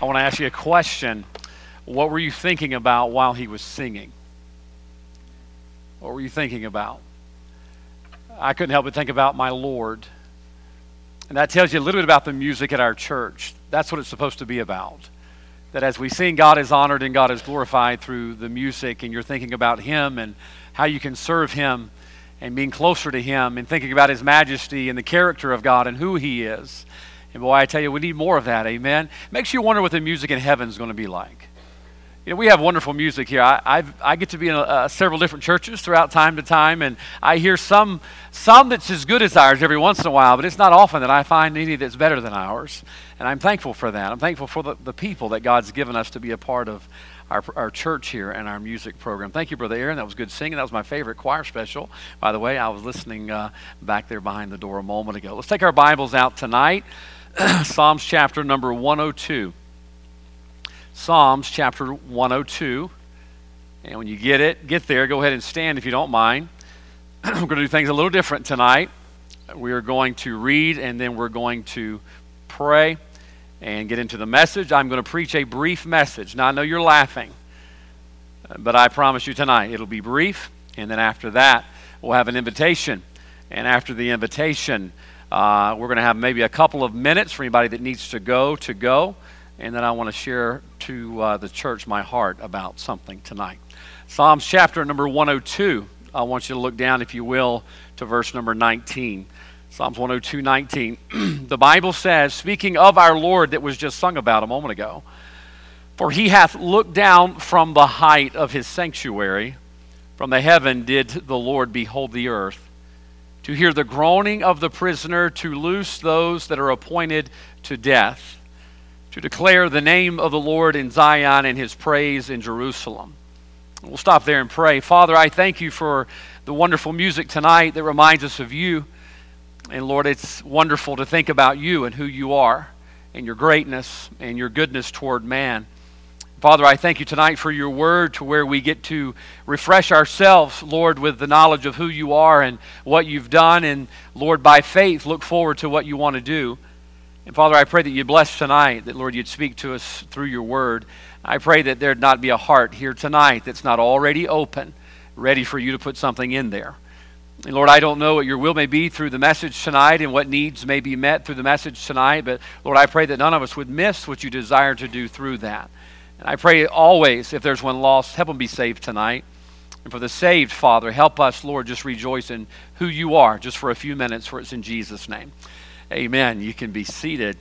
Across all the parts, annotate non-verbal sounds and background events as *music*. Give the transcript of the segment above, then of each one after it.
I want to ask you a question. What were you thinking about while he was singing? What were you thinking about? I couldn't help but think about my Lord. And that tells you a little bit about the music at our church. That's what it's supposed to be about. That as we sing, God is honored and God is glorified through the music, and you're thinking about Him and how you can serve Him and being closer to Him and thinking about His majesty and the character of God and who He is. And boy, I tell you, we need more of that, amen. Makes you wonder what the music in heaven is going to be like. You know, we have wonderful music here. I, I've, i get to be in uh, several different churches throughout time to time, and I hear some, some that's as good as ours every once in a while, but it's not often that I find any that's better than ours. And I'm thankful for that. I'm thankful for the, the people that God's given us to be a part of our, our church here and our music program. Thank you, Brother Aaron. That was good singing. That was my favorite choir special. By the way, I was listening uh, back there behind the door a moment ago. Let's take our Bibles out tonight. *clears throat* Psalms chapter number 102. Psalms chapter 102. And when you get it, get there, go ahead and stand if you don't mind. *clears throat* we're going to do things a little different tonight. We are going to read and then we're going to pray and get into the message. I'm going to preach a brief message. Now, I know you're laughing, but I promise you tonight it'll be brief. And then after that, we'll have an invitation. And after the invitation, uh, we're going to have maybe a couple of minutes for anybody that needs to go to go. And then I want to share to uh, the church my heart about something tonight. Psalms chapter number 102. I want you to look down, if you will, to verse number 19. Psalms 102, 19. *clears throat* the Bible says, speaking of our Lord that was just sung about a moment ago, for he hath looked down from the height of his sanctuary. From the heaven did the Lord behold the earth, to hear the groaning of the prisoner, to loose those that are appointed to death, to declare the name of the Lord in Zion and his praise in Jerusalem. We'll stop there and pray. Father, I thank you for the wonderful music tonight that reminds us of you. And Lord, it's wonderful to think about you and who you are and your greatness and your goodness toward man. Father, I thank you tonight for your word to where we get to refresh ourselves, Lord, with the knowledge of who you are and what you've done. And Lord, by faith, look forward to what you want to do. And Father, I pray that you bless tonight, that Lord, you'd speak to us through your word. I pray that there'd not be a heart here tonight that's not already open, ready for you to put something in there. And Lord, I don't know what your will may be through the message tonight and what needs may be met through the message tonight, but Lord, I pray that none of us would miss what you desire to do through that. And I pray always, if there's one lost, help them be saved tonight. And for the saved, Father, help us, Lord, just rejoice in who you are just for a few minutes, for it's in Jesus' name. Amen. You can be seated.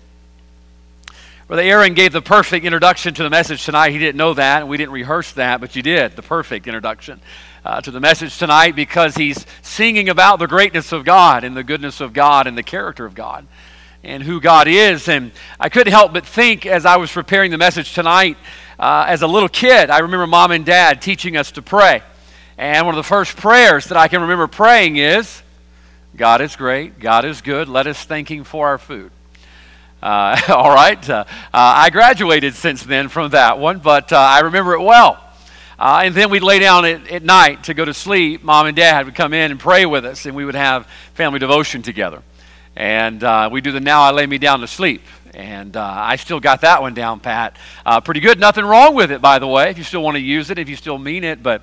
Brother Aaron gave the perfect introduction to the message tonight. He didn't know that, and we didn't rehearse that, but you did, the perfect introduction uh, to the message tonight because he's singing about the greatness of God and the goodness of God and the character of God and who God is. And I couldn't help but think as I was preparing the message tonight, uh, as a little kid, I remember mom and dad teaching us to pray. And one of the first prayers that I can remember praying is God is great, God is good, let us thank Him for our food. Uh, *laughs* all right. Uh, uh, I graduated since then from that one, but uh, I remember it well. Uh, and then we'd lay down at, at, night to go to sleep. Mom and dad would come in and pray with us, and we would have family devotion together. And uh, we do the Now I Lay Me Down to Sleep. And uh, I still got that one down, Pat. Uh, pretty good. Nothing wrong with it, by the way, if you still want to use it, if you still mean it. But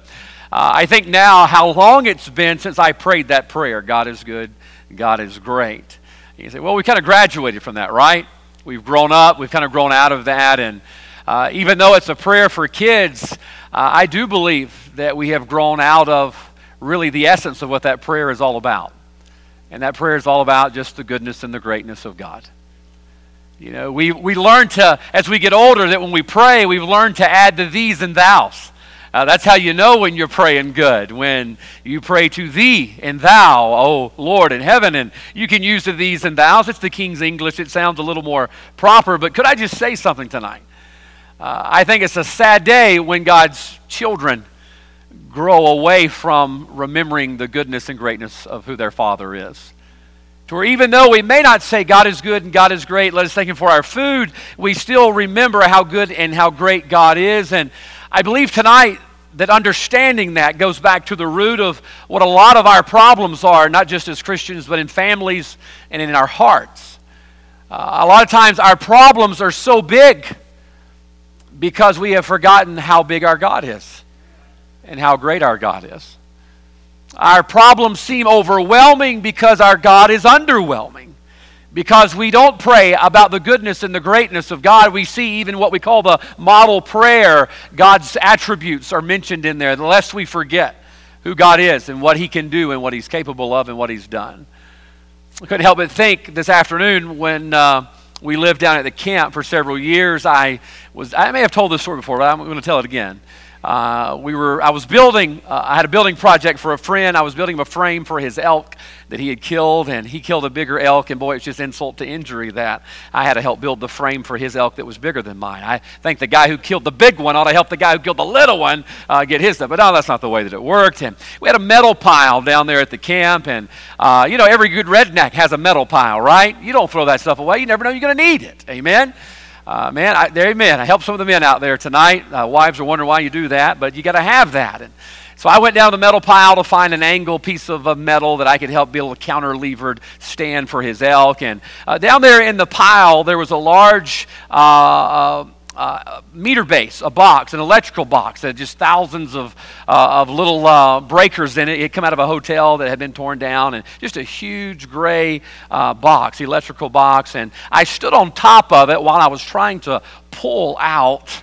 uh, I think now how long it's been since I prayed that prayer God is good, God is great. You say, well, we kind of graduated from that, right? We've grown up, we've kind of grown out of that. And uh, even though it's a prayer for kids, uh, I do believe that we have grown out of really the essence of what that prayer is all about. And that prayer is all about just the goodness and the greatness of God. You know, we, we learn to, as we get older, that when we pray, we've learned to add the these and thous. Uh, that's how you know when you're praying good, when you pray to thee and thou, O Lord in heaven. And you can use the these and thous. It's the King's English. It sounds a little more proper. But could I just say something tonight? Uh, I think it's a sad day when God's children grow away from remembering the goodness and greatness of who their Father is. To where even though we may not say God is good and God is great, let us thank Him for our food, we still remember how good and how great God is. And I believe tonight that understanding that goes back to the root of what a lot of our problems are, not just as Christians, but in families and in our hearts. Uh, a lot of times our problems are so big because we have forgotten how big our God is and how great our God is. Our problems seem overwhelming because our God is underwhelming. Because we don't pray about the goodness and the greatness of God, we see even what we call the model prayer. God's attributes are mentioned in there, the lest we forget who God is and what He can do and what He's capable of and what He's done. I couldn't help but think this afternoon when uh, we lived down at the camp for several years. I was I may have told this story before, but I'm going to tell it again. Uh, we were, I was building, uh, I had a building project for a friend. I was building a frame for his elk that he had killed, and he killed a bigger elk, and boy, it's just insult to injury that I had to help build the frame for his elk that was bigger than mine. I think the guy who killed the big one ought to help the guy who killed the little one uh, get his stuff, but no, that's not the way that it worked. And we had a metal pile down there at the camp, and uh, you know, every good redneck has a metal pile, right? You don't throw that stuff away. You never know you're going to need it. Amen? Uh, man, I, there, amen. I help some of the men out there tonight. Uh, wives are wondering why you do that, but you got to have that. And so I went down the metal pile to find an angle piece of uh, metal that I could help build a counter-levered stand for his elk. And uh, down there in the pile, there was a large uh, meter base, a box, an electrical box that just thousands of, uh, of little uh, breakers in it. It had come out of a hotel that had been torn down, and just a huge gray uh, box, electrical box. And I stood on top of it while I was trying to pull out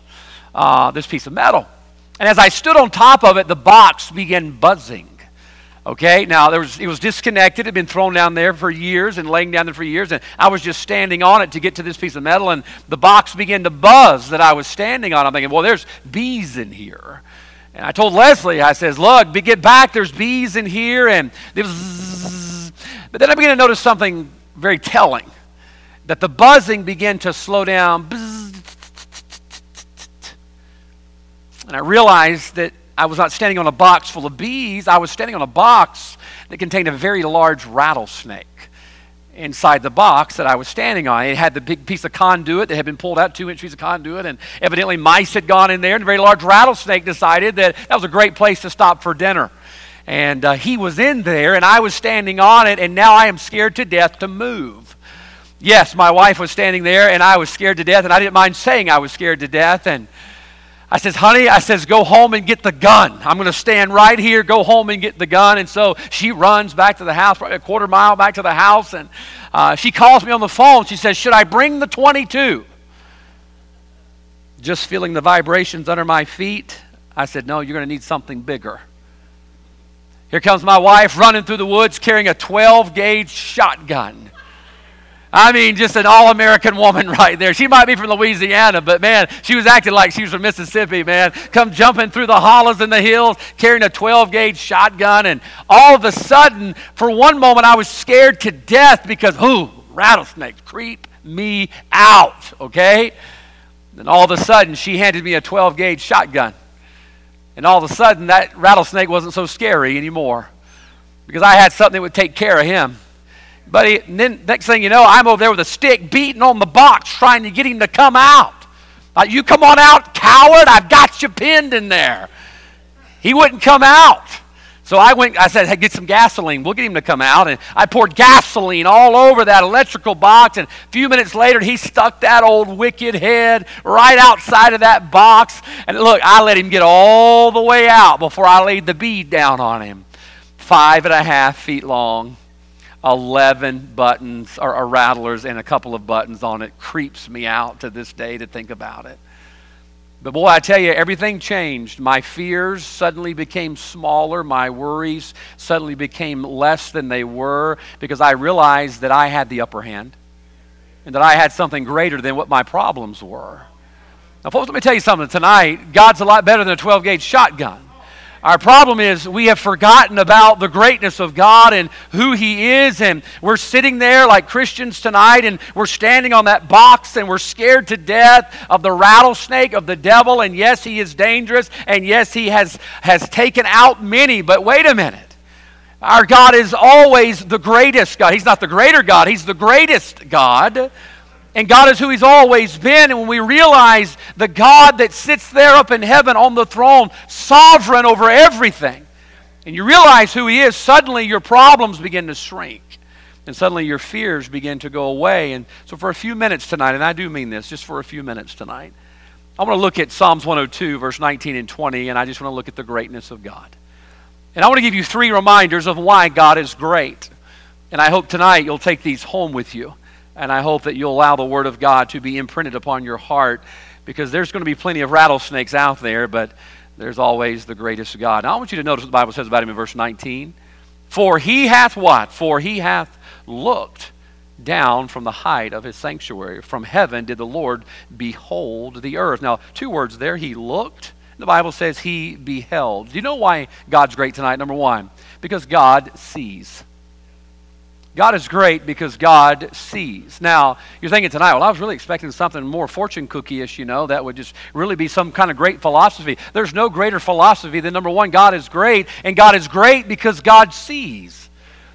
uh, this piece of metal. And as I stood on top of it, the box began buzzing. Okay, now there was, it was disconnected. It had been thrown down there for years and laying down there for years. And I was just standing on it to get to this piece of metal. And the box began to buzz that I was standing on. I'm thinking, well, there's bees in here. And I told Leslie, I says, look, get back. There's bees in here. And there was, but then I began to notice something very telling that the buzzing began to slow down. And I realized that I was not standing on a box full of bees. I was standing on a box that contained a very large rattlesnake inside the box that I was standing on. It had the big piece of conduit that had been pulled out, two inch piece of conduit, and evidently mice had gone in there, and a very large rattlesnake decided that that was a great place to stop for dinner. And uh, he was in there, and I was standing on it, and now I am scared to death to move. Yes, my wife was standing there, and I was scared to death, and I didn't mind saying I was scared to death. And I says, honey, I says, go home and get the gun. I'm going to stand right here, go home and get the gun. And so she runs back to the house, a quarter mile back to the house, and uh, she calls me on the phone. She says, should I bring the 22? Just feeling the vibrations under my feet, I said, no, you're going to need something bigger. Here comes my wife running through the woods carrying a 12 gauge shotgun. I mean, just an all American woman *laughs* right there. She might be from Louisiana, but man, she was acting like she was from Mississippi, man. Come jumping through the hollows and the hills, carrying a 12 gauge shotgun. And all of a sudden, for one moment, I was scared to death because, ooh, rattlesnakes creep me out, okay? Then all of a sudden, she handed me a 12 gauge shotgun. And all of a sudden, that rattlesnake wasn't so scary anymore because I had something that would take care of him. But he, then next thing you know, I'm over there with a stick beating on the box trying to get him to come out. Like, you come on out, coward. I've got you pinned in there. He wouldn't come out. So I went, I said, hey, get some gasoline. We'll get him to come out. And I poured gasoline all over that electrical box. And a few minutes later, he stuck that old wicked head right outside of that box. And look, I let him get all the way out before I laid the bead down on him. Five and a half feet long. 11 buttons or, or, rattlers and a couple of buttons on it creeps me out to this day to think about it. But boy, I tell you, everything changed. My fears suddenly became smaller. My worries suddenly became less than they were because I realized that I had the upper hand and that I had something greater than what my problems were. Now, folks, let me tell you something tonight. God's a lot better than a 12 gauge shotgun. Our problem is we have forgotten about the greatness of God and who He is, and we're sitting there like Christians tonight, and we're standing on that box, and we're scared to death of the rattlesnake of the devil. And yes, he is dangerous, and yes, he has, has taken out many. But wait a minute. Our God is always the greatest God. He's not the greater God, He's the greatest God. And God is who He's always been. And when we realize the God that sits there up in heaven on the throne, sovereign over everything, and you realize who He is, suddenly your problems begin to shrink. And suddenly your fears begin to go away. And so, for a few minutes tonight, and I do mean this, just for a few minutes tonight, I want to look at Psalms 102, verse 19 and 20, and I just want to look at the greatness of God. And I want to give you three reminders of why God is great. And I hope tonight you'll take these home with you. And I hope that you'll allow the Word of God to be imprinted upon your heart because there's going to be plenty of rattlesnakes out there, but there's always the greatest God. Now, I want you to notice what the Bible says about him in verse 19. For he hath what? For he hath looked down from the height of his sanctuary. From heaven did the Lord behold the earth. Now, two words there. He looked. The Bible says he beheld. Do you know why God's great tonight? Number one, because God sees. God is great because God sees. Now, you're thinking tonight, well, I was really expecting something more fortune cookie ish, you know, that would just really be some kind of great philosophy. There's no greater philosophy than number one, God is great, and God is great because God sees.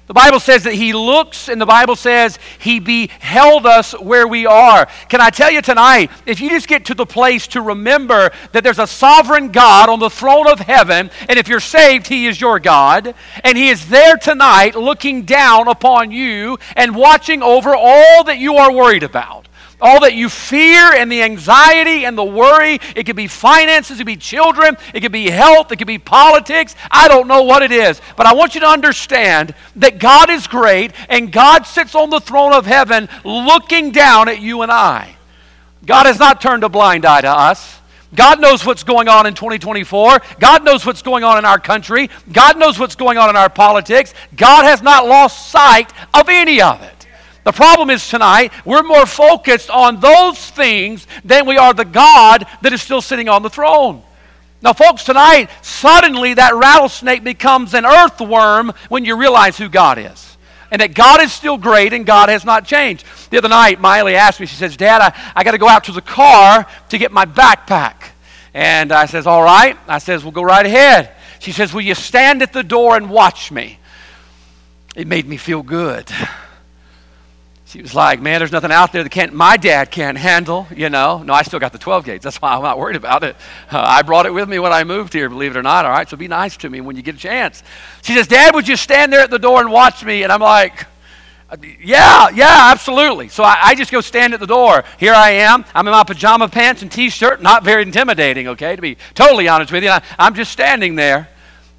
The Bible says that He looks, and the Bible says He beheld us where we are. Can I tell you tonight, if you just get to the place to remember that there's a sovereign God on the throne of heaven, and if you're saved, He is your God, and He is there tonight looking down upon you and watching over all that you are worried about all that you fear and the anxiety and the worry. It could be finances, it could be children, it could be health, it could be politics. I don't know what it is. But I want you to understand that God is great and God sits on the throne of heaven looking down at you and I. God has not turned a blind eye to us. God knows what's going on in 2024. God knows what's going on in our country. God knows what's going on in our politics. God has not lost sight of any of it. The problem is tonight, we're more focused on those things than we are the God that is still sitting on the throne. Now, folks, tonight, suddenly that rattlesnake becomes an earthworm when you realize who God is. And that God is still great and God has not changed. The other night, Miley asked me, she says, Dad, I, I got to go out to the car to get my backpack. And I says, All right. I says, We'll go right ahead. She says, Will you stand at the door and watch me? It made me feel good she was like, man, there's nothing out there that can't, my dad can't handle, you know. No, I still got the 12 gauge. That's why I'm not worried about it. *laughs* Uh, I brought it with me when I moved here, believe it or not. All right, so be nice to me when you get a chance. She says, Dad, would you stand there at the door and watch me? And I'm like, yeah, yeah, absolutely. So I, I, just go stand at the door. Here I am. I'm in my pajama pants and t shirt. Not very intimidating, okay, to be totally honest with you. I, I'm just standing there.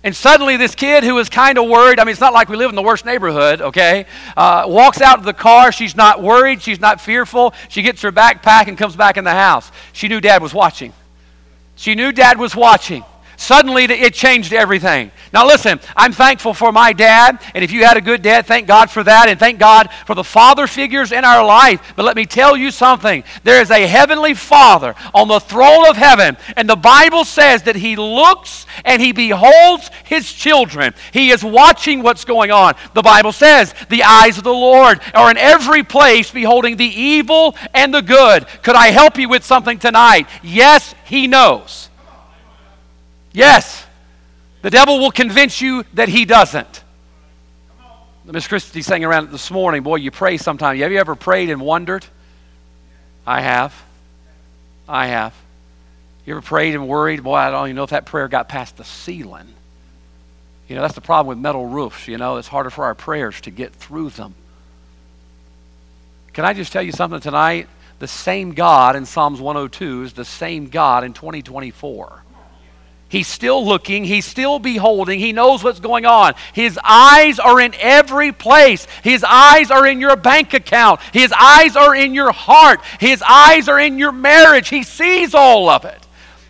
And suddenly, this kid who was kind of worried I mean, it's not like we live in the worst neighborhood, okay? Uh, walks out of the car. She's not worried. She's not fearful. She gets her backpack and comes back in the house. She knew dad was watching. She knew dad was watching. Suddenly, it changed everything. Now, listen, I'm thankful for my dad, and if you had a good dad, thank God for that, and thank God for the father figures in our life. But let me tell you something there is a heavenly father on the throne of heaven, and the Bible says that he looks and he beholds his children. He is watching what's going on. The Bible says the eyes of the Lord are in every place, beholding the evil and the good. Could I help you with something tonight? Yes, he knows. Yes, the devil will convince you that he doesn't. Miss Christie sang around this morning. Boy, you pray sometimes. Have you ever prayed and wondered? I have. I have. You ever prayed and worried? Boy, I don't even know if that prayer got past the ceiling. You know, that's the problem with metal roofs. You know, it's harder for our prayers to get through them. Can I just tell you something tonight? The same God in Psalms 102 is the same God in 2024. He's still looking. He's still beholding. He knows what's going on. His eyes are in every place. His eyes are in your bank account. His eyes are in your heart. His eyes are in your marriage. He sees all of it.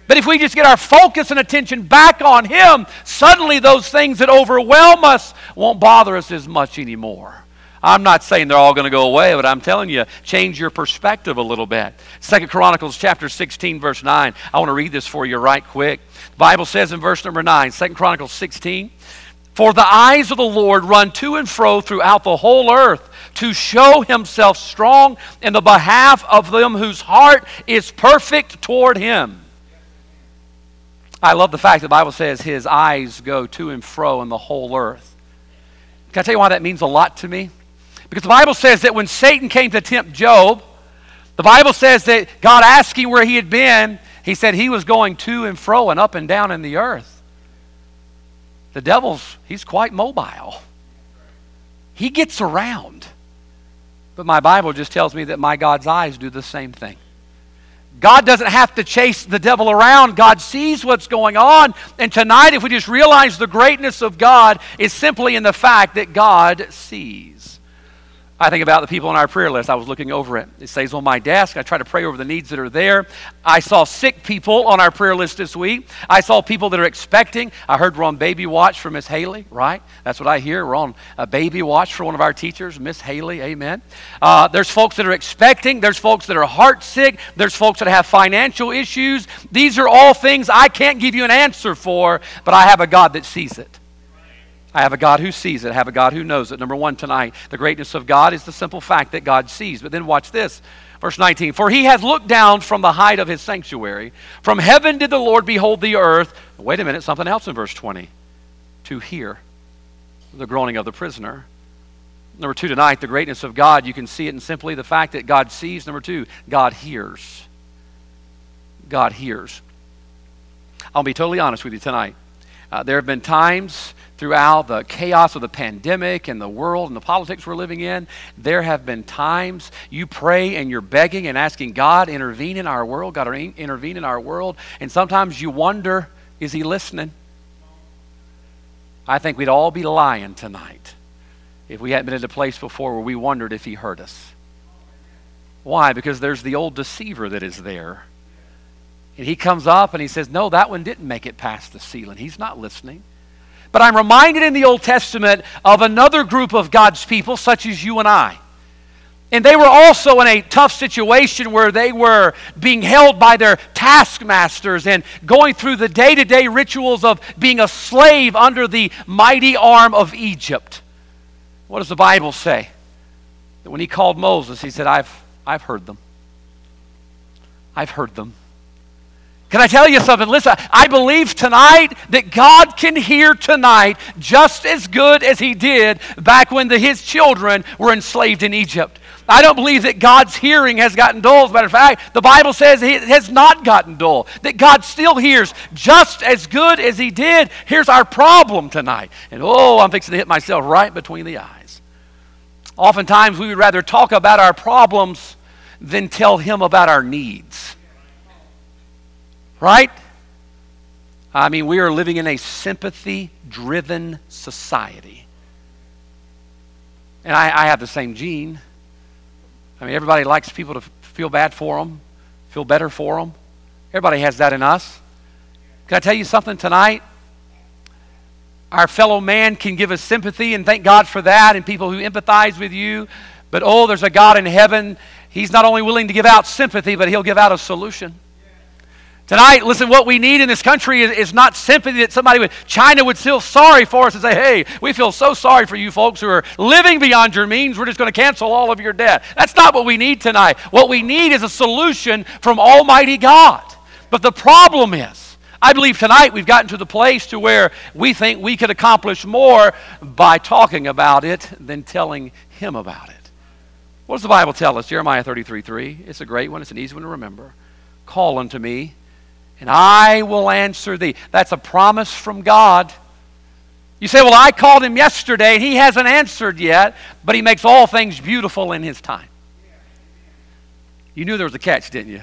But if we just get our focus and attention back on Him, suddenly those things that overwhelm us won't bother us as much anymore. I'm not saying they're all going to go away, but I'm telling you, change your perspective a little bit. Second Chronicles chapter 16, verse 9. I want to read this for you right quick. Bible says in verse number 9, 2 Chronicles 16, For the eyes of the Lord run to and fro throughout the whole earth to show himself strong in the behalf of them whose heart is perfect toward him. I love the fact that the Bible says his eyes go to and fro in the whole earth. Can I tell you why that means a lot to me? Because the Bible says that when Satan came to tempt Job, the Bible says that God asked him where he had been, he said he was going to and fro and up and down in the earth. The devil's, he's quite mobile. He gets around. But my Bible just tells me that my God's eyes do the same thing. God doesn't have to chase the devil around. God sees what's going on. And tonight, if we just realize the greatness of God is simply in the fact that God sees. I think about the people on our prayer list. I was looking over it. It stays on my desk. I try to pray over the needs that are there. I saw sick people on our prayer list this week. I saw people that are expecting. I heard we're on baby watch for Miss Haley, right? That's what I hear. We're on a baby watch for one of our teachers, Miss Haley. Amen. Uh, there's folks that are expecting. There's folks that are heart sick. There's folks that have financial issues. These are all things I can't give you an answer for, but I have a God that sees it. I have a God who sees it. I have a God who knows it. Number one tonight, the greatness of God is the simple fact that God sees. But then watch this. Verse 19 For he has looked down from the height of his sanctuary. From heaven did the Lord behold the earth. Wait a minute, something else in verse 20. To hear the groaning of the prisoner. Number two tonight, the greatness of God, you can see it in simply the fact that God sees. Number two, God hears. God hears. I'll be totally honest with you tonight. Uh, there have been times throughout the chaos of the pandemic and the world and the politics we're living in, there have been times you pray and you're begging and asking God intervene in our world, God intervene in our world, and sometimes you wonder, is he listening? I think we'd all be lying tonight if we hadn't been in a place before where we wondered if he heard us. Why? Because there's the old deceiver that is there. And he comes up and he says, No, that one didn't make it past the ceiling. He's not listening. But I'm reminded in the Old Testament of another group of God's people, such as you and I. And they were also in a tough situation where they were being held by their taskmasters and going through the day to day rituals of being a slave under the mighty arm of Egypt. What does the Bible say? That when he called Moses, he said, I've, I've heard them. I've heard them. Can I tell you something? Listen, I believe tonight that God can hear tonight just as good as He did back when the, His children were enslaved in Egypt. I don't believe that God's hearing has gotten dull. As a matter of fact, the Bible says it has not gotten dull, that God still hears just as good as He did. Here's our problem tonight. And oh, I'm fixing to hit myself right between the eyes. Oftentimes, we would rather talk about our problems than tell Him about our needs. Right? I mean, we are living in a sympathy driven society. And I, I, have the same gene. I mean, everybody likes people to feel bad for them, feel better for them. Everybody has that in us. Can I tell you something tonight? Our fellow man can give us sympathy, and thank God for that, and people who empathize with you. But oh, there's a God in heaven. He's not only willing to give out sympathy, but He'll give out a solution. Tonight, listen, what we need in this country is, is, not sympathy that somebody would, China would feel sorry for us and say, hey, we feel so sorry for you folks who are living beyond your means. We're just going to cancel all of your debt. That's not what we need tonight. What we need is a solution from Almighty God. But the problem is, I believe tonight we've gotten to the place to where we think we could accomplish more by talking about it than telling Him about it. What does the Bible tell us? Jeremiah 33 3. It's a great one, it's an easy one to remember. Call unto me and I will answer thee. That's a promise from God. You say, Well, I called him yesterday and he hasn't answered yet, but he makes all things beautiful in his time. You knew there was a catch, didn't you?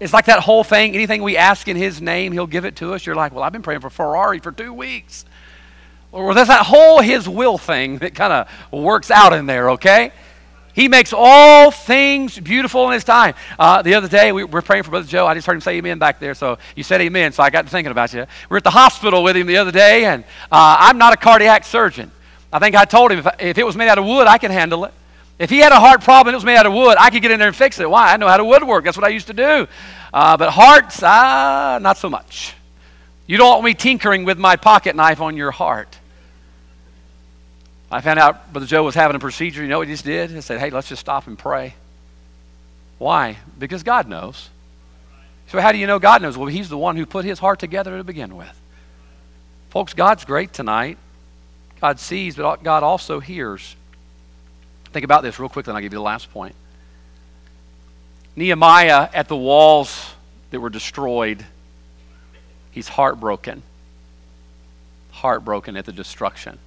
It's like that whole thing. Anything we ask in his name, he'll give it to us. You're like, Well, I've been praying for Ferrari for two weeks. Or there's that whole his will thing that kind of works out in there, okay? He makes all things beautiful in His time. Uh, the other day, we were praying for Brother Joe. I just heard him say amen back there, so you said amen, so I got to thinking about you. We were at the hospital with him the other day, and uh, I'm not a cardiac surgeon. I think I told him if, if it was made out of wood, I could handle it. If he had a heart problem it was made out of wood, I could get in there and fix it. Why? I know how to woodwork. That's what I used to do. Uh, but hearts, ah, not so much. You don't want me tinkering with my pocket knife on your heart. I found out Brother Joe was having a procedure. You know what he just did? He said, hey, let's just stop and pray. Why? Because God knows. So, how do you know God knows? Well, He's the one who put His heart together to begin with. Folks, God's great tonight. God sees, but God also hears. Think about this real quickly, and I'll give you the last point. Nehemiah, at the walls that were destroyed, he's heartbroken. Heartbroken at the destruction.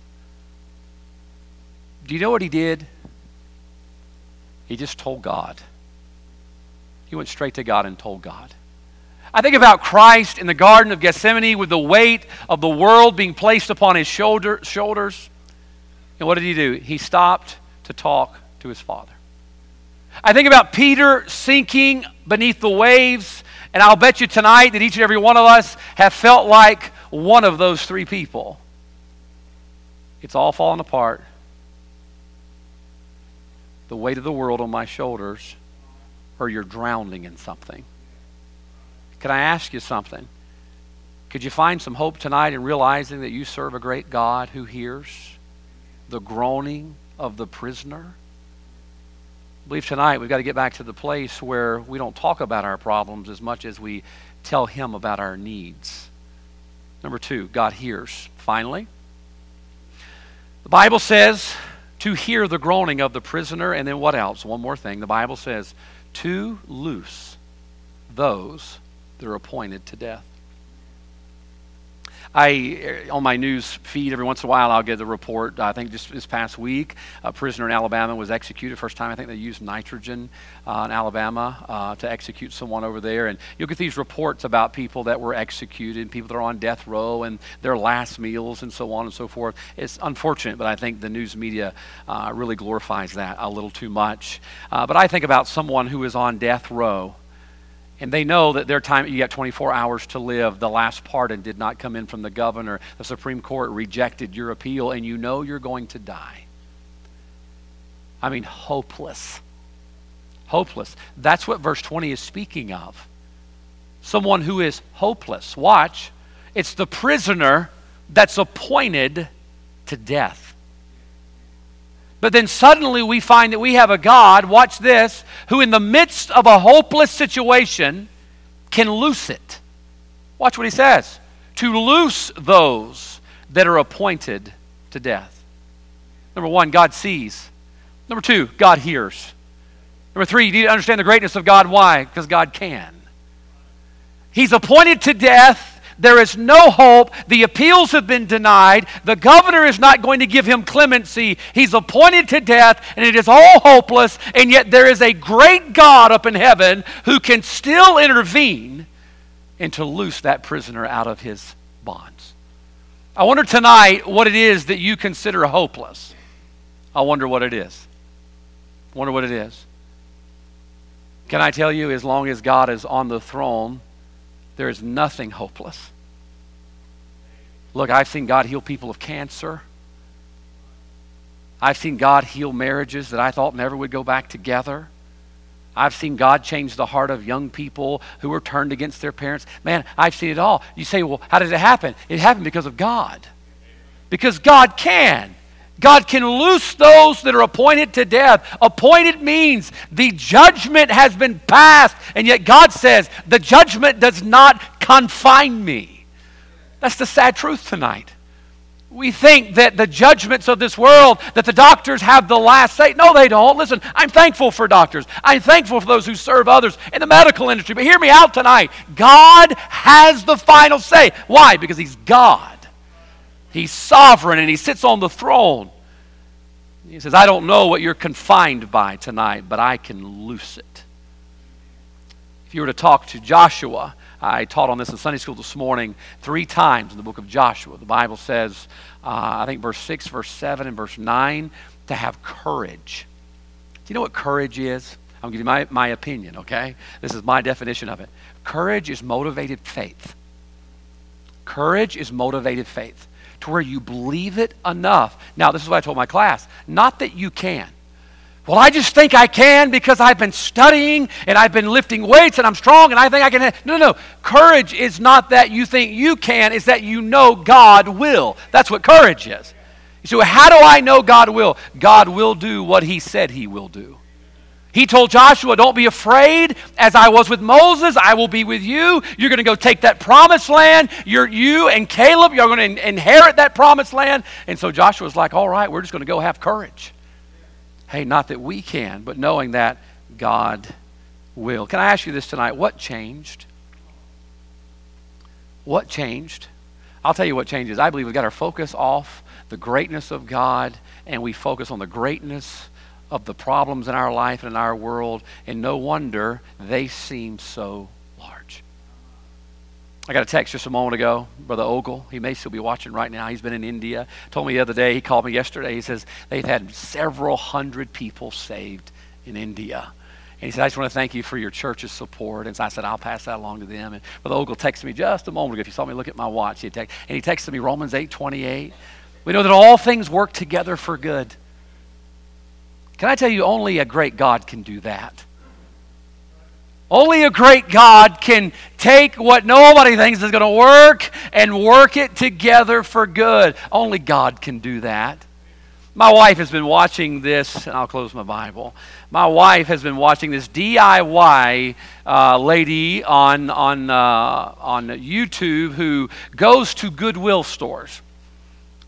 Do you know what he did? He just told God. He went straight to God and told God. I think about Christ in the Garden of Gethsemane with the weight of the world being placed upon his shoulder, shoulders. And what did he do? He stopped to talk to his Father. I think about Peter sinking beneath the waves, and I'll bet you tonight that each and every one of us have felt like one of those three people. It's all falling apart. The weight of the world on my shoulders, or you're drowning in something. Can I ask you something? Could you find some hope tonight in realizing that you serve a great God who hears the groaning of the prisoner? I believe tonight we've got to get back to the place where we don't talk about our problems as much as we tell Him about our needs. Number two, God hears. Finally, the Bible says to hear the groaning of the prisoner, and then what else? One more thing. The Bible says to loose those that are appointed to death. I, on my news feed, every once in a while, I'll get a report. I think just this past week, a prisoner in Alabama was executed. First time I think they used nitrogen uh, in Alabama uh, to execute someone over there. And you'll get these reports about people that were executed, people that are on death row, and their last meals, and so on and so forth. It's unfortunate, but I think the news media uh, really glorifies that a little too much. Uh, but I think about someone who is on death row and they know that their time, you got 24 hours to live. The last pardon did not come in from the governor. The Supreme Court rejected your appeal, and you know you're going to die. I mean, hopeless. Hopeless. That's what verse 20 is speaking of. Someone who is hopeless. Watch, it's the prisoner that's appointed to death. But then suddenly we find that we have a God, watch this, who in the midst of a hopeless situation can loose it. Watch what he says to loose those that are appointed to death. Number one, God sees. Number two, God hears. Number three, you need to understand the greatness of God. Why? Because God can. He's appointed to death there is no hope. The appeals have been denied. The governor is not going to give him clemency. He's appointed to death, and it is all hopeless. And yet, there is a great God up in heaven who can still intervene and to loose that prisoner out of his bonds. I wonder tonight what it is that you consider hopeless. I wonder what it is. Wonder what it is. Can I tell you, as long as God is on the throne, there is nothing hopeless. Look, I've seen God heal people of cancer. I've seen God heal marriages that I thought never would go back together. I've seen God change the heart of young people who were turned against their parents. Man, I've seen it all. You say, well, how did it happen? It happened because of God. Because God can. God can loose those that are appointed to death. Appointed means the judgment has been passed, and yet God says, the judgment does not confine me. That's the sad truth tonight. We think that the judgments of this world, that the doctors have the last say. No, they don't. Listen, I'm thankful for doctors. I'm thankful for those who serve others in the medical industry. But hear me out tonight. God has the final say. Why? Because He's God. He's sovereign and he sits on the throne. He says, I don't know what you're confined by tonight, but I can loose it. If you were to talk to Joshua, I taught on this in Sunday school this morning three times in the book of Joshua. The Bible says, uh, I think verse 6, verse 7, and verse 9, to have courage. Do you know what courage is? I'm you my, my opinion, okay? This is my definition of it. Courage is motivated faith. Courage is motivated faith to where you believe it enough. Now, this is what I told my class not that you can. Well, I just think I can because I've been studying and I've been lifting weights and I'm strong and I think I can. No, no, no. Courage is not that you think you can, it's that you know God will. That's what courage is. So, how do I know God will? God will do what He said He will do. He told Joshua, Don't be afraid. As I was with Moses, I will be with you. You're going to go take that promised land. You're, you and Caleb, you're going to inherit that promised land. And so Joshua's like, All right, we're just going to go have courage. Hey, not that we can, but knowing that God will. Can I ask you this tonight? What changed? What changed? I'll tell you what changes. I believe we've got our focus off the greatness of God and we focus on the greatness of the problems in our life and in our world, and no wonder they seem so large. I got a text just a moment ago, Brother Ogle. He may still be watching right now. He's been in India. Told me the other day, he called me yesterday. He says they've had several hundred people saved in India. And he said, I just want to thank you for your church's support. And so I said, I'll pass that along to them. And Brother Ogle texted me just a moment ago. If you saw me look at my watch, he text, and he texted me Romans 8 28. We know that all things work together for good. Can I tell you, only a great God can do that. Only a great God can take what nobody thinks is going to work and work it together for good. Only God can do that. My wife has been watching this, and I'll close my Bible. My wife has been watching this DIY uh, lady on, on, uh, on YouTube who goes to Goodwill stores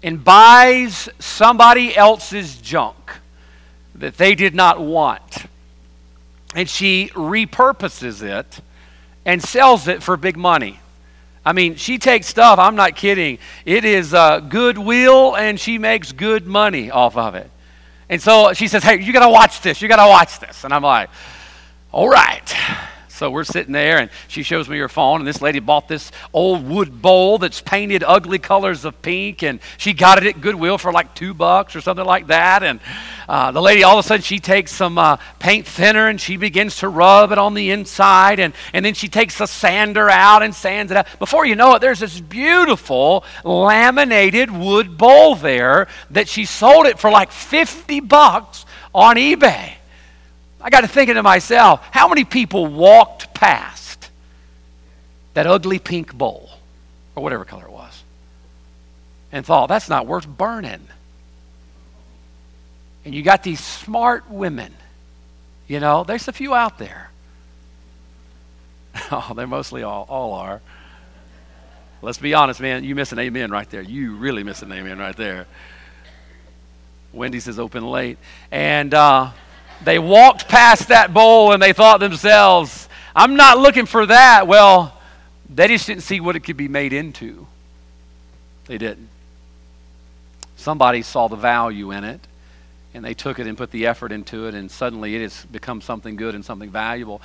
and buys somebody else's junk that they did not want and she repurposes it and sells it for big money. I mean, she takes stuff, I'm not kidding. It is uh, goodwill, and she makes good money off of it. And so she says, Hey, you got to watch this. You got to watch this. And I'm like, All right. So we're sitting there, and she shows me her phone, and this lady bought this old wood bowl that's painted ugly colors of pink, and she got it at Goodwill for like two bucks or something like that. And uh, the lady, all of a sudden, she takes some uh, paint thinner and she begins to rub it on the inside, and, and then she takes a sander out and sands it out. Before you know it, there's this beautiful laminated wood bowl there that she sold it for like 50 bucks on eBay. I got to thinking to myself, how many people walked past that ugly pink bowl, or whatever color it was, and thought, that's not worth burning? And you got these smart women, you know, there's a few out there. *laughs* Oh, they're mostly all, all are. Let's be honest, man. You miss an amen right there. You really miss an amen right there. Wendy's is open late. And, uh, they walked past that bowl and they thought themselves, I'm not looking for that. Well, they just didn't see what it could be made into. They didn't. Somebody saw the value in it and they took it and put the effort into it, and suddenly it has become something good and something valuable.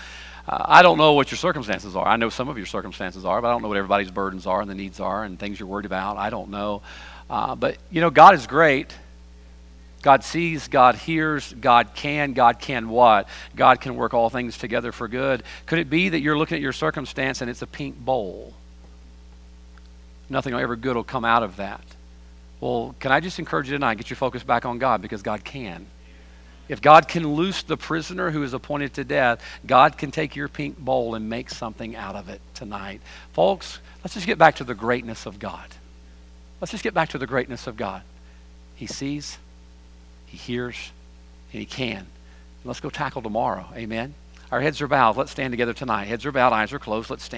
Uh, I don't know what your circumstances are. I know some of your circumstances are, but I don't know what everybody's burdens are and the needs are and things you're worried about. I don't know. Uh, but, you know, God is great. God sees, God hears, God can, God can what? God can work all things together for good. Could it be that you're looking at your circumstance and it's a pink bowl? Nothing ever good will come out of that. Well, can I just encourage you tonight, get your focus back on God because God can. If God can loose the prisoner who is appointed to death, God can take your pink bowl and make something out of it tonight. Folks, let's just get back to the greatness of God. Let's just get back to the greatness of God. He sees, he hears, and He can. Let's go tackle tomorrow. Amen. Our heads are bowed. Let's stand together tonight. Heads are bowed, eyes are closed. Let's stand.